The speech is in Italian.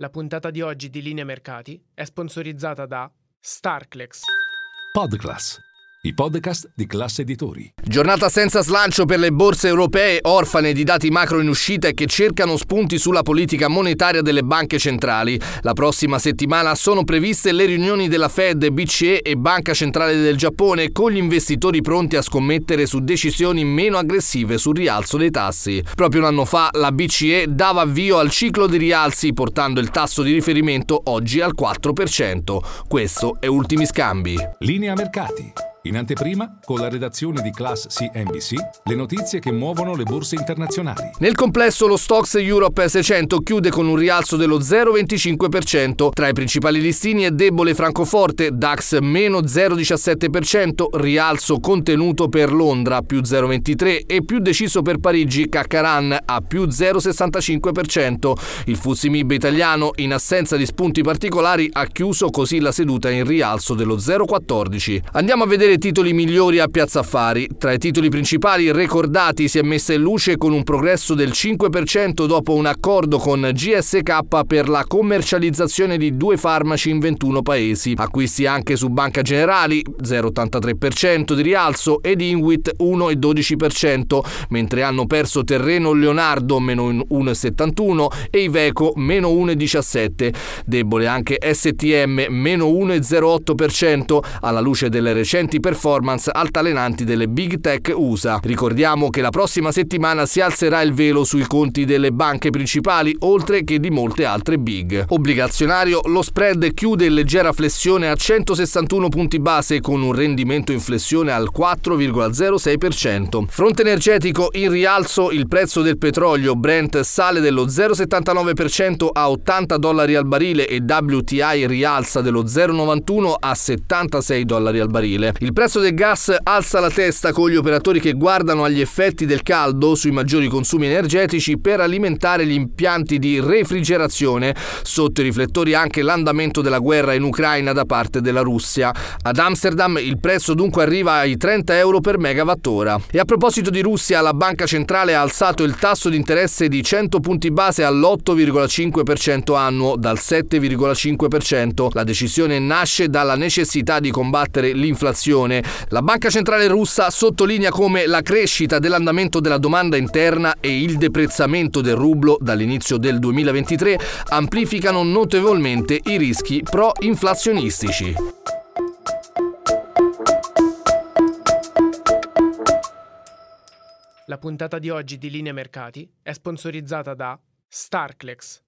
La puntata di oggi di Linea Mercati è sponsorizzata da Starclex. Podclass, i podcast di classe editori. Giornata senza slancio per le borse europee orfane di dati macro in uscita e che cercano spunti sulla politica monetaria delle banche centrali. La prossima settimana sono previste le riunioni della Fed, BCE e Banca Centrale del Giappone con gli investitori pronti a scommettere su decisioni meno aggressive sul rialzo dei tassi. Proprio un anno fa la BCE dava avvio al ciclo di rialzi portando il tasso di riferimento oggi al 4%. Questo è Ultimi Scambi. Linea Mercati. In anteprima, con la redazione di Class CNBC, le notizie che muovono le borse internazionali. Nel complesso lo Stox Europe 600 chiude con un rialzo dello 0,25%. Tra i principali listini è debole Francoforte, DAX meno 0,17%, rialzo contenuto per Londra più 0,23% e più deciso per Parigi Caccaran a più 0,65%. Il Fuzzi Mib italiano, in assenza di spunti particolari, ha chiuso così la seduta in rialzo dello 0,14%. Andiamo a vedere i titoli migliori a Piazza Affari. Tra i titoli principali ricordati si è messa in luce con un progresso del 5% dopo un accordo con GSK per la commercializzazione di due farmaci in 21 paesi. Acquisti anche su Banca Generali 0,83% di rialzo ed Inwit 1,12%, mentre hanno perso terreno Leonardo meno 1,71 e Iveco meno 1,17. Debole anche STM meno 1,08% alla luce delle recenti performance altalenanti delle big tech USA. Ricordiamo che la prossima settimana si alzerà il velo sui conti delle banche principali, oltre che di molte altre big. Obbligazionario, lo spread chiude in leggera flessione a 161 punti base con un rendimento in flessione al 4,06%. Fronte energetico in rialzo il prezzo del petrolio Brent sale dello 0,79% a 80 dollari al barile e WTI rialza dello 0,91 a 76 dollari al barile. Il prezzo del gas alza la testa con gli operatori che guardano agli effetti del caldo sui maggiori consumi energetici per alimentare gli impianti di refrigerazione. Sotto i riflettori anche l'andamento della guerra in Ucraina da parte della Russia. Ad Amsterdam il prezzo dunque arriva ai 30 euro per megawattora. E a proposito di Russia, la banca centrale ha alzato il tasso di interesse di 100 punti base all'8,5% annuo dal 7,5%. La decisione nasce dalla necessità di combattere l'inflazione. La banca centrale russa sottolinea come la crescita dell'andamento della domanda interna e il deprezzamento del rublo dall'inizio del 2023 amplificano notevolmente i rischi pro-inflazionistici. La puntata di oggi di Linea Mercati è sponsorizzata da Starclex.